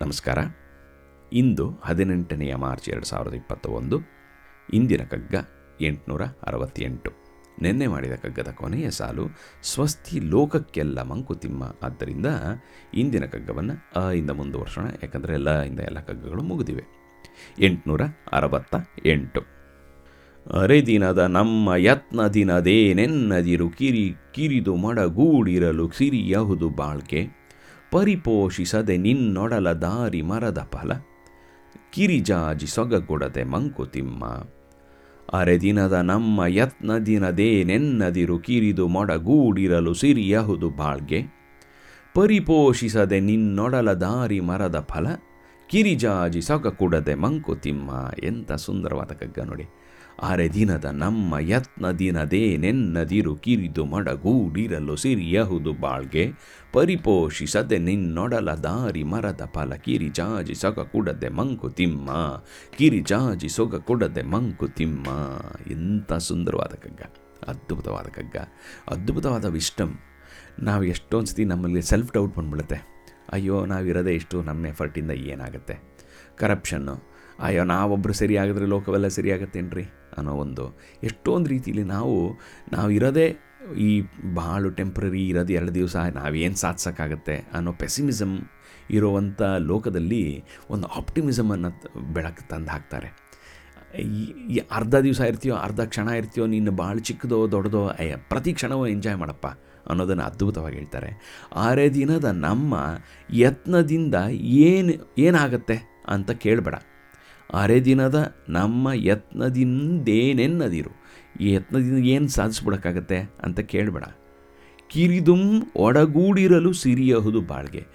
ನಮಸ್ಕಾರ. ಇಂದು ಹದಿನೆಂಟನೆಯ ಮಾರ್ಚ್ ಎರಡು ಸಾವಿರದ ಇಪ್ಪತ್ತ ಒಂದು ಇಂದಿನ ಕಗ್ಗ ಎಂಟುನೂರ ಅರವತ್ತೆಂಟು. ನಿನ್ನೆ ಮಾಡಿದ ಕಗ್ಗದ ಕೊನೆಯ ಸಾಲು ಸ್ವಸ್ತಿ ಲೋಕಕ್ಕೆಲ್ಲ ಮಂಕುತಿಮ್ಮ. ಆದ್ದರಿಂದ ಇಂದಿನ ಕಗ್ಗವನ್ನು ಅ ಇಂದ ಮುಂದುವರ್ಸೋಣ. ಯಾಕಂದರೆ ಎಲ್ಲ ಇಂದ ಎಲ್ಲ ಕಗ್ಗಗಳು ಮುಗಿದಿವೆ. ಎಂಟುನೂರ ಅರವತ್ತ ಎಂಟು ಅರೆದಿನದ ನಮ್ಮ ಯತ್ನ ದಿನದೇನೆನ್ನದಿರು ಕಿರಿ ಕಿರಿದು ಮಡಗೂಡಿರಲು ಸಿರಿಯಹುದು ಬಾಳ್ಕೆ. ಪರಿಪೋಷಿಸದೆ ನಿನ್ನೊಡಲ ದಾರಿ ಮರದ ಫಲ. ಕಿರಿಜಾಜಿ ಸೊಗಗೊಡದೆ ಮಂಕುತಿಮ್ಮ ಅರೆದಿನದ ನಮ್ಮ ಯತ್ನ ದಿನದೇನೆನ್ನದಿರು ಕಿರಿದು ಮೊಡಗೂಡಿರಲು ಸಿರಿಯಹುದು ಬಾಳ್ಗೆ ಪರಿಪೋಷಿಸದೆ ನಿನ್ನೊಡಲ ದಾರಿ ಮರದ ಫಲ. ಕಿರಿಜಾಜಿ ಸೊಗ ಕೊಡದೆ ಮಂಕುತಿಮ್ಮ ಎಂಥ ಸುಂದರವಾದ ಕಗ್ಗ ನೋಡಿ. ಆರೆ ದಿನದ ನಮ್ಮ ಯತ್ನ ದಿನದೇನೆನ್ನದಿರು ಕಿರಿದು ಮಡಗೂಡಿರಲು ಸಿರಿಯಹುದು ಬಾಳ್ಗೆ. ಪರಿಪೋಷಿಸದೆ ನಿನ್ನೊಡಲ ದಾರಿ ಮರದ ಫಲ ಕಿರಿಜಾಜಿ ಸೊಗ ಕೊಡದೆ ಮಂಕುತಿಮ್ಮ ಕಿರಿಜಾಜಿ ಸೊಗ ಕೊಡದೆ ಮಂಕುತಿಮ್ಮ ಎಂಥ ಸುಂದರವಾದ ಕಗ್ಗ, ಅದ್ಭುತವಾದ ಕಗ್ಗ, ಅದ್ಭುತವಾದ ವಿಷ್ಟಮ್ ನಾವು ಎಷ್ಟೊಂದು ಸತಿ ನಮ್ಮಲ್ಲಿ ಸೆಲ್ಫ್ ಡೌಟ್ ಬಂದ್ಬಿಡುತ್ತೆ. ಅಯ್ಯೋ, ನಾವಿರೋದೇ ಇಷ್ಟು ನಮ್ಮ ಎಫರ್ಟಿಂದ ಏನಾಗುತ್ತೆ? ಕರಪ್ಷನ್ನು ಅಯ್ಯೋ ನಾವೊಬ್ಬರು ಸರಿಯಾಗಿದ್ರೆ ಲೋಕವೆಲ್ಲ ಸರಿಯಾಗತ್ತೇನ್ರಿ? ಅನ್ನೋ ಒಂದು ಎಷ್ಟೊಂದು ರೀತಿಯಲ್ಲಿ ನಾವು ನಾವು ಇರೋದೇ ಈ ಭಾಳ ಟೆಂಪ್ರರಿ ಇರೋದು ಎರಡು ದಿವಸ ನಾವೇನು ಸಾಧಿಸೋಕ್ಕಾಗತ್ತೆ ಅನ್ನೋ ಪೆಸಿಮಿಸಮ್ ಇರುವಂಥ ಲೋಕದಲ್ಲಿ ಒಂದು ಆಪ್ಟಿಮಿಸಮನ್ನು ಬೆಳಕು ತಂದು ಹಾಕ್ತಾರೆ. ಈ- ಅರ್ಧ ದಿವಸ ಇರ್ತೀಯೋ, ಅರ್ಧ ಕ್ಷಣ ಇರ್ತೀಯೋ, ನೀನು ಭಾಳ ಚಿಕ್ಕದೋ, ದೊಡ್ಡದೋ ಅಯ್ಯ ಪ್ರತಿ ಕ್ಷಣವೂ ಎಂಜಾಯ್ ಮಾಡಪ್ಪ ಅನ್ನೋದನ್ನು ಅದ್ಭುತವಾಗಿ ಹೇಳ್ತಾರೆ. ಆರೆ ದಿನದ ನಮ್ಮ ಯತ್ನದಿಂದ ಏನು, ಏನಾಗತ್ತೆ ಅಂತ ಕೇಳಬೇಡ. ಆರೇ ದಿನದ ನಮ್ಮ ಯತ್ನದಿಂದೇನೆನ್ನದಿರು. ಈ ಯತ್ನದಿಂದ ಏನು ಸಾಧಿಸ್ಬಿಡೋಕ್ಕಾಗತ್ತೆ ಅಂತ ಕೇಳಬೇಡ. ಕಿರಿದುಂ ಒಡಗೂಡಿರಲು ಸಿರಿಯಹುದು ಬಾಳ್ಗೆ.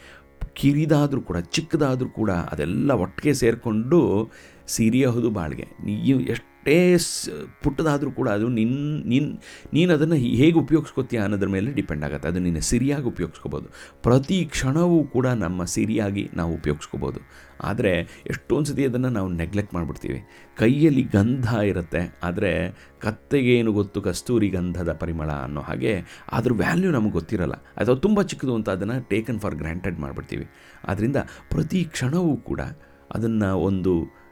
ಕಿರಿದಾದರೂ ಕೂಡ, ಚಿಕ್ಕದಾದರೂ ಕೂಡ ಅದೆಲ್ಲ ಒಟ್ಟಿಗೆ ಸೇರಿಕೊಂಡು ಸಿರಿಯಹುದು ಬಾಳ್ಗೆ. ನೀವು ಎಷ್ಟೇ ಸ್- ಪುಟ್ಟದಾದರೂ ಕೂಡ ಅದು ನಿನ್ನ ನಿನ್ನ ನೀನು ಅದನ್ನು ಹೇಗೆ ಉಪಯೋಗಿಸ್ಕೋತೀಯ ಅನ್ನೋದ್ರ ಮೇಲೆ ಡಿಪೆಂಡ್ ಆಗುತ್ತೆ. ಅದು ನಿನ್ನ ಸಿರಿಯಾಗಿ ಉಪಯೋಗಿಸ್ಕೋಬೋದು. ಪ್ರತಿ ಕ್ಷಣವೂ ಕೂಡ ನಮ್ಮ ಸಿರಿಯಾಗಿ ನಾವು ಉಪಯೋಗಿಸ್ಕೋಬೋದು. ಆದರೆ ಎಷ್ಟೊಂದು ಸತಿ ಅದನ್ನು ನಾವು ನೆಗ್ಲೆಕ್ಟ್ ಮಾಡಿಬಿಡ್ತೀವಿ. ಕೈಯಲ್ಲಿ ಗಂಧ ಇರುತ್ತೆ, ಆದರೆ ಕತ್ತೆಗೇನು ಗೊತ್ತು ಕಸ್ತೂರಿ ಗಂಧದ ಪರಿಮಳ ಅನ್ನೋ ಹಾಗೆ ಅದ್ರ ವ್ಯಾಲ್ಯೂ ನಮಗೆ ಗೊತ್ತಿರಲ್ಲ. ಅಥವಾ ತುಂಬ ಚಿಕ್ಕದು ಅಂತ ಅದನ್ನು ಟೇಕನ್ ಫಾರ್ ಗ್ರ್ಯಾಂಟೆಡ್ ಮಾಡಿಬಿಡ್ತೀವಿ. ಆದ್ದರಿಂದ ಪ್ರತಿ ಕ್ಷಣವೂ ಕೂಡ ಅದನ್ನು ಒಂದು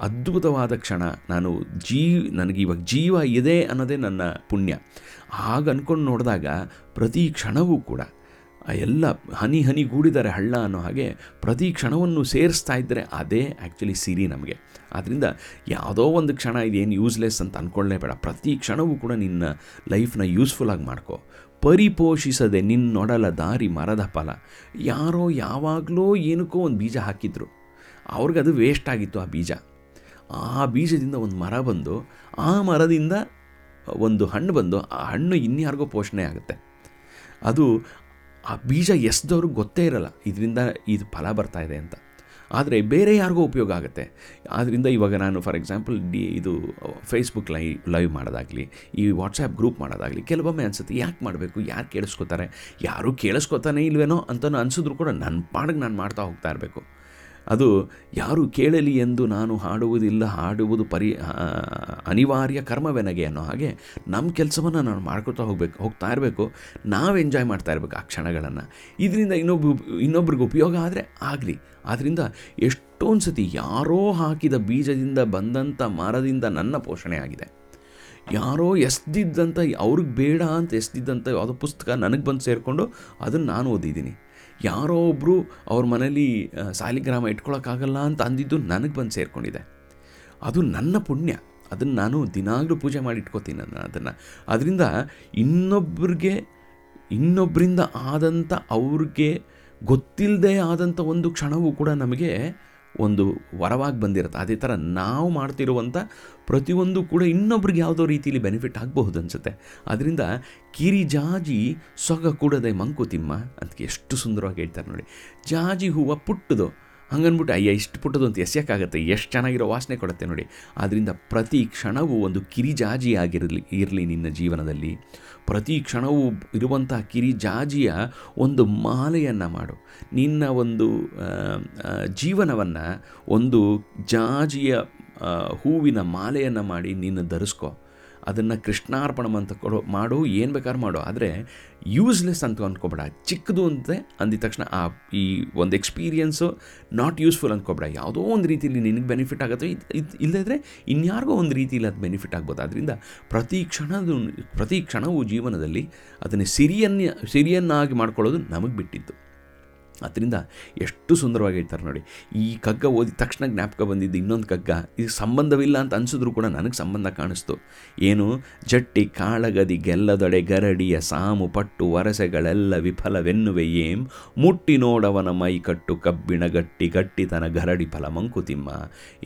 ಅದ್ಭುತವಾದ ಕ್ಷಣ. ನಾನು ಜೀ ನನಗೆ ಇವಾಗ ಜೀವ ಇದೆ ಅನ್ನೋದೇ ನನ್ನ ಪುಣ್ಯ. ಹಾಗೆ ಅಂದ್ಕೊಂಡು ನೋಡಿದಾಗ ಪ್ರತಿ ಕ್ಷಣವೂ ಕೂಡ ಎಲ್ಲ ಹನಿ ಹನಿ ಗೂಡಿದರೆ ಹಳ್ಳ ಅನ್ನೋ ಹಾಗೆ ಪ್ರತಿ ಕ್ಷಣವನ್ನು ಸೇರಿಸ್ತಾ ಇದ್ದರೆ ಅದೇ ಆ್ಯಕ್ಚುಲಿ ಸಿರಿ ನಮಗೆ. ಆದ್ದರಿಂದ ಯಾವುದೋ ಒಂದು ಕ್ಷಣ ಇದೇನು ಯೂಸ್ಲೆಸ್ ಅಂತ ಅಂದ್ಕೊಳ್ಳೇಬೇಡ ಪ್ರತಿ ಕ್ಷಣವೂ ಕೂಡ ನಿನ್ನ ಲೈಫ್ನ ಯೂಸ್ಫುಲ್ಲಾಗಿ ಮಾಡ್ಕೋ. ಪರಿಪೋಷಿಸದೆ ನಿನ್ನೊಡಲ ದಾರಿ ಮರದ ಫಲ. ಯಾರೋ ಯಾವಾಗಲೂ ಏನಕ್ಕೋ ಒಂದು ಬೀಜ ಹಾಕಿದ್ರು. ಅವ್ರಿಗೆ ಅದು ವೇಸ್ಟ್ ಆಗಿತ್ತು ಆ ಬೀಜ. ಆ ಬೀಜದಿಂದ ಒಂದು ಮರ ಬಂದು, ಆ ಮರದಿಂದ ಒಂದು ಹಣ್ಣು ಬಂದು, ಆ ಹಣ್ಣು ಇನ್ಯಾರಿಗೋ ಪೋಷಣೆ ಆಗುತ್ತೆ. ಅದು ಆ ಬೀಜ ಎಸ್ದವ್ರಿಗೆ ಗೊತ್ತೇ ಇರಲ್ಲ, ಇದರಿಂದ ಇದು ಫಲ ಬರ್ತಾ ಇದೆ ಅಂತ. ಆದರೆ ಬೇರೆ ಯಾರಿಗೋ ಉಪಯೋಗ ಆಗುತ್ತೆ. ಆದ್ದರಿಂದ ಇವಾಗ ನಾನು ಫಾರ್ ಎಕ್ಸಾಂಪಲ್ ಡಿ ಇದು ಫೇಸ್ಬುಕ್ ಲೈ ಲೈವ್ ಮಾಡೋದಾಗಲಿ, ಈ ವಾಟ್ಸಪ್ ಗ್ರೂಪ್ ಮಾಡೋದಾಗಲಿ, ಕೆಲವೊಮ್ಮೆ ಅನಿಸುತ್ತೆ, ಯಾಕೆ ಮಾಡಬೇಕು, ಯಾರು ಕೇಳಿಸ್ಕೊತಾರೆ, ಯಾರೂ ಕೇಳಿಸ್ಕೊತಾನೆ ಇಲ್ವೇನೋ ಅಂತ ಅನಿಸಿದ್ರು ಕೂಡ ನನ್ನ ಪಾಡಿಗೆ ನಾನು ಮಾಡ್ತಾ ಹೋಗ್ತಾ ಇರಬೇಕು. ಅದು ಯಾರು ಕೇಳಲಿ ಎಂದು ನಾನು ಹಾಡುವುದಿಲ್ಲ, ಹಾಡುವುದು ಪರಿ ಅನಿವಾರ್ಯ ಕರ್ಮವೆನಗೆ ಅನ್ನೋ ಹಾಗೆ ನಮ್ಮ ಕೆಲಸವನ್ನು ನಾನು ಮಾಡ್ಕೊತಾ ಹೋಗ್ಬೇಕು, ಹೋಗ್ತಾ ಇರಬೇಕು. ನಾವು ಎಂಜಾಯ್ ಮಾಡ್ತಾ ಇರಬೇಕು ಆ ಕ್ಷಣಗಳನ್ನು. ಇದರಿಂದ ಇನ್ನೊಬ್ಬ, ಇನ್ನೊಬ್ರಿಗೆ ಉಪಯೋಗ ಆದರೆ ಆಗಲಿ. ಆದ್ದರಿಂದ ಎಷ್ಟೊಂದು ಸತಿ ಯಾರೋ ಹಾಕಿದ ಬೀಜದಿಂದ ಬಂದಂಥ ಮರದಿಂದ ನನ್ನ ಪೋಷಣೆ ಆಗಿದೆ. ಯಾರೋ ಎಸ್ದಿದ್ದಂಥ ಅವ್ರಿಗೆ ಬೇಡ ಅಂತ ಎಸ್ದಿದ್ದಂಥ ಯಾವುದೋ ಪುಸ್ತಕ ನನಗೆ ಬಂದು ಸೇರಿಕೊಂಡು ಅದನ್ನು ನಾನು ಓದಿದ್ದೀನಿ. ಯಾರೋ ಒಬ್ಬರು ಅವ್ರ ಮನೇಲಿ ಸಾಲಿಗ್ರಾಮ ಇಟ್ಕೊಳಕ್ಕಾಗಲ್ಲ ಅಂತ ಅಂದಿದ್ದು ನನಗೆ ಬಂದು ಸೇರಿಕೊಂಡಿದೆ. ಅದು ನನ್ನ ಪುಣ್ಯ. ಅದನ್ನು ನಾನು ದಿನಾಗಲೂ ಪೂಜೆ ಮಾಡಿ ಇಟ್ಕೋತೀನಿ ನಾನು ಅದನ್ನು. ಅದರಿಂದ ಇನ್ನೊಬ್ಬರಿಗೆ ಇನ್ನೊಬ್ಬರಿಂದ ಆದಂಥ ಅವ್ರಿಗೆ ಗೊತ್ತಿಲ್ಲದೆ ಆದಂಥ ಒಂದು ಕ್ಷಣವೂ ಕೂಡ ನಮಗೆ ಒಂದು ವರವಾಗಿ ಬಂದಿರುತ್ತೆ. ಅದೇ ಥರ ನಾವು ಮಾಡ್ತಿರುವಂಥ ಪ್ರತಿಯೊಂದು ಕೂಡ ಇನ್ನೊಬ್ರಿಗೆ ಯಾವುದೋ ರೀತಿಯಲ್ಲಿ ಬೆನಿಫಿಟ್ ಆಗಬಹುದು ಅನಿಸುತ್ತೆ. ಅದರಿಂದ ಕಿರಿ ಜಾಜಿ ಸೊಗ ಕೂಡದೆ ಮಂಕುತಿಮ್ಮ ಅಂತ ಎಷ್ಟು ಸುಂದರವಾಗಿ ಹೇಳ್ತಾರೆ ನೋಡಿ. ಜಾಜಿ ಹೂವು ಪುಟ್ಟದು. ಹಂಗನ್ಬಿಟ್ಟು, ಅಯ್ಯ, ಇಷ್ಟು ಪುಟ್ಟದು ಅಂತ ಎಸೆಯೋಕ್ಕಾಗತ್ತೆ ಎಷ್ಟು ಚೆನ್ನಾಗಿರೋ ವಾಸನೆ ಕೊಡುತ್ತೆ ನೋಡಿ. ಆದ್ದರಿಂದ ಪ್ರತಿ ಕ್ಷಣವೂ ಒಂದು ಕಿರಿಜಾಜಿ ಆಗಿರಲಿ, ಇರಲಿ ನಿನ್ನ ಜೀವನದಲ್ಲಿ. ಪ್ರತಿ ಕ್ಷಣವೂ ಇರುವಂಥ ಕಿರಿಜಾಜಿಯ ಒಂದು ಮಾಲೆಯನ್ನು ಮಾಡು. ನಿನ್ನ ಒಂದು ಜೀವನವನ್ನು ಒಂದು ಜಾಜಿಯ ಹೂವಿನ ಮಾಲೆಯನ್ನು ಮಾಡಿ ನಿನ್ನ ಧರಿಸ್ಕೋ. ಅದನ್ನು ಕೃಷ್ಣಾರ್ಪಣಂ ಅಂತ ಕೊಡೋ, ಮಾಡು, ಏನು ಬೇಕಾದ್ರೂ ಮಾಡು. ಆದರೆ ಯೂಸ್ಲೆಸ್ ಅಂತ ಅಂದ್ಕೊಬೇಡ ಚಿಕ್ಕದು ಅಂತೆ ಅಂದಿದ ತಕ್ಷಣ ಆ, ಈ ಒಂದು ಎಕ್ಸ್ಪೀರಿಯನ್ಸು ನಾಟ್ ಯೂಸ್ಫುಲ್ ಅಂದ್ಕೊಬೇಡ ಯಾವುದೋ ಒಂದು ರೀತಿಯಲ್ಲಿ ನಿನಗೆ ಬೆನಿಫಿಟ್ ಆಗುತ್ತೆ, ಇದು ಇಲ್ಲದಿದ್ದರೆ ಇನ್ಯಾರಿಗೋ ಒಂದು ರೀತಿಯಲ್ಲಿ ಅದು ಬೆನಿಫಿಟ್ ಆಗ್ಬೋದು. ಅದರಿಂದ ಪ್ರತಿ ಕ್ಷಣದ, ಪ್ರತಿ ಕ್ಷಣವೂ ಜೀವನದಲ್ಲಿ ಅದನ್ನು ಸಿರಿಯನ್ನ ಸಿರಿಯನ್ನಾಗಿ ಮಾಡ್ಕೊಳ್ಳೋದು ನಮಗೆ ಬಿಟ್ಟಿದ್ದು. ಅದರಿಂದ ಎಷ್ಟು ಸುಂದರವಾಗಿ ಹೇಳ್ತಾರೆ ನೋಡಿ, ಈ ಕಗ್ಗ ಓದಿದ ತಕ್ಷಣ ಜ್ಞಾಪಕ ಬಂದಿದ್ದು ಇನ್ನೊಂದು ಕಗ್ಗ. ಇದು ಸಂಬಂಧವಿಲ್ಲ ಅಂತ ಅನಿಸಿದ್ರು ಕೂಡ ನನಗೆ ಸಂಬಂಧ ಕಾಣಿಸ್ತು. ಏನು? ಜಟ್ಟಿ, ಕಾಳಗದಿ, ಗೆಲ್ಲದೊಡೆ, ಗರಡಿಯ ಸಾಮು, ಪಟ್ಟು, ವರಸೆಗಳೆಲ್ಲ ವಿಫಲವೆನ್ನುವೆ ಏಂ? ಮುಟ್ಟಿ ನೋಡವನ ಮೈ ಕಟ್ಟು, ಕಬ್ಬಿಣ ಗಟ್ಟಿ, ಗಟ್ಟಿತನ ಗರಡಿ ಫಲ ಮಂಕುತಿಮ್ಮ.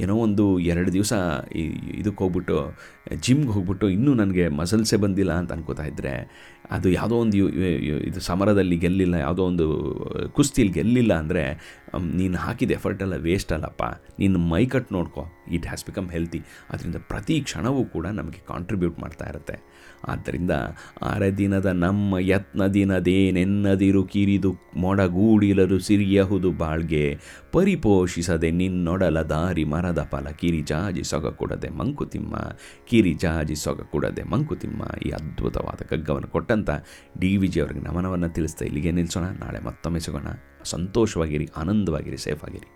ಏನೋ ಒಂದು ಎರಡು ದಿವಸ ಇದಕ್ಕೆ ಹೋಗ್ಬಿಟ್ಟು, ಜಿಮ್ಗೆ ಹೋಗ್ಬಿಟ್ಟು ಇನ್ನೂ ನನಗೆ ಮಸಲ್ಸೆ ಬಂದಿಲ್ಲ ಅಂತ ಅನ್ಕೋತಾ ಇದ್ದರೆ ಅದು ಯಾವುದೋ ಒಂದು ಇದು ಸಮರದಲ್ಲಿ ಗೆಲ್ಲಿಲ್ಲ, ಯಾವುದೋ ಒಂದು ಕುಸ್ತಿಲಿ ಗೆಲ್ಲಿಲ್ಲ ಅಂದರೆ ನೀನು ಹಾಕಿದ ಎಫರ್ಟ್ ಎಲ್ಲ ವೇಸ್ಟ್ ಅಲ್ಲಪ್ಪ. ನಿನ್ನ ಮೈಕಟ್ಟು ನೋಡ್ಕೊ. ಇಟ್ ಹ್ಯಾಸ್ ಬಿಕಮ್ ಹೆಲ್ತಿ ಅದರಿಂದ ಪ್ರತಿ ಕ್ಷಣವೂ ಕೂಡ ನಮಗೆ ಕಾಂಟ್ರಿಬ್ಯೂಟ್ ಮಾಡ್ತಾ ಇರುತ್ತೆ. ಆದ್ದರಿಂದ ಆರೆ ದಿನದ ನಮ್ಮ ಯತ್ನ ದಿನದೇನೆನ್ನದಿರು ಕಿರಿದು ಮೊಡಗೂಡಿಲರು ಸಿರಿಯಹುದು ಬಾಳ್ಗೆ. ಪರಿಪೋಷಿಸದೆ ನಿನ್ನೊಡಲ ದಾರಿ ಮರದ ಫಲ. ಕಿರಿಜಾಜಿ ಸೊಗ ಕೊಡದೆ ಮಂಕುತಿಮ್ಮ ಕಿರಿಜಾಜಿ ಸೊಗ ಕೊಡದೆ ಮಂಕುತಿಮ್ಮ ಈ ಅದ್ಭುತವಾದ ಕಗ್ಗವನ್ನು ಕೊಟ್ಟಂತ ಡಿ ವಿ ಜಿ ಅವರಿಗೆ ನಮನವನ್ನು ತಿಳಿಸ್ತಾ ಇಲ್ಲಿಗೆ ನಿಲ್ಲಿಸೋಣ ನಾಳೆ ಮತ್ತೊಮ್ಮೆ ಸಿಗೋಣ. ಸಂತೋಷವಾಗಿರಿ, ಆನಂದವಾಗಿರಿ ಸೇಫ್ ಆಗಿರಿ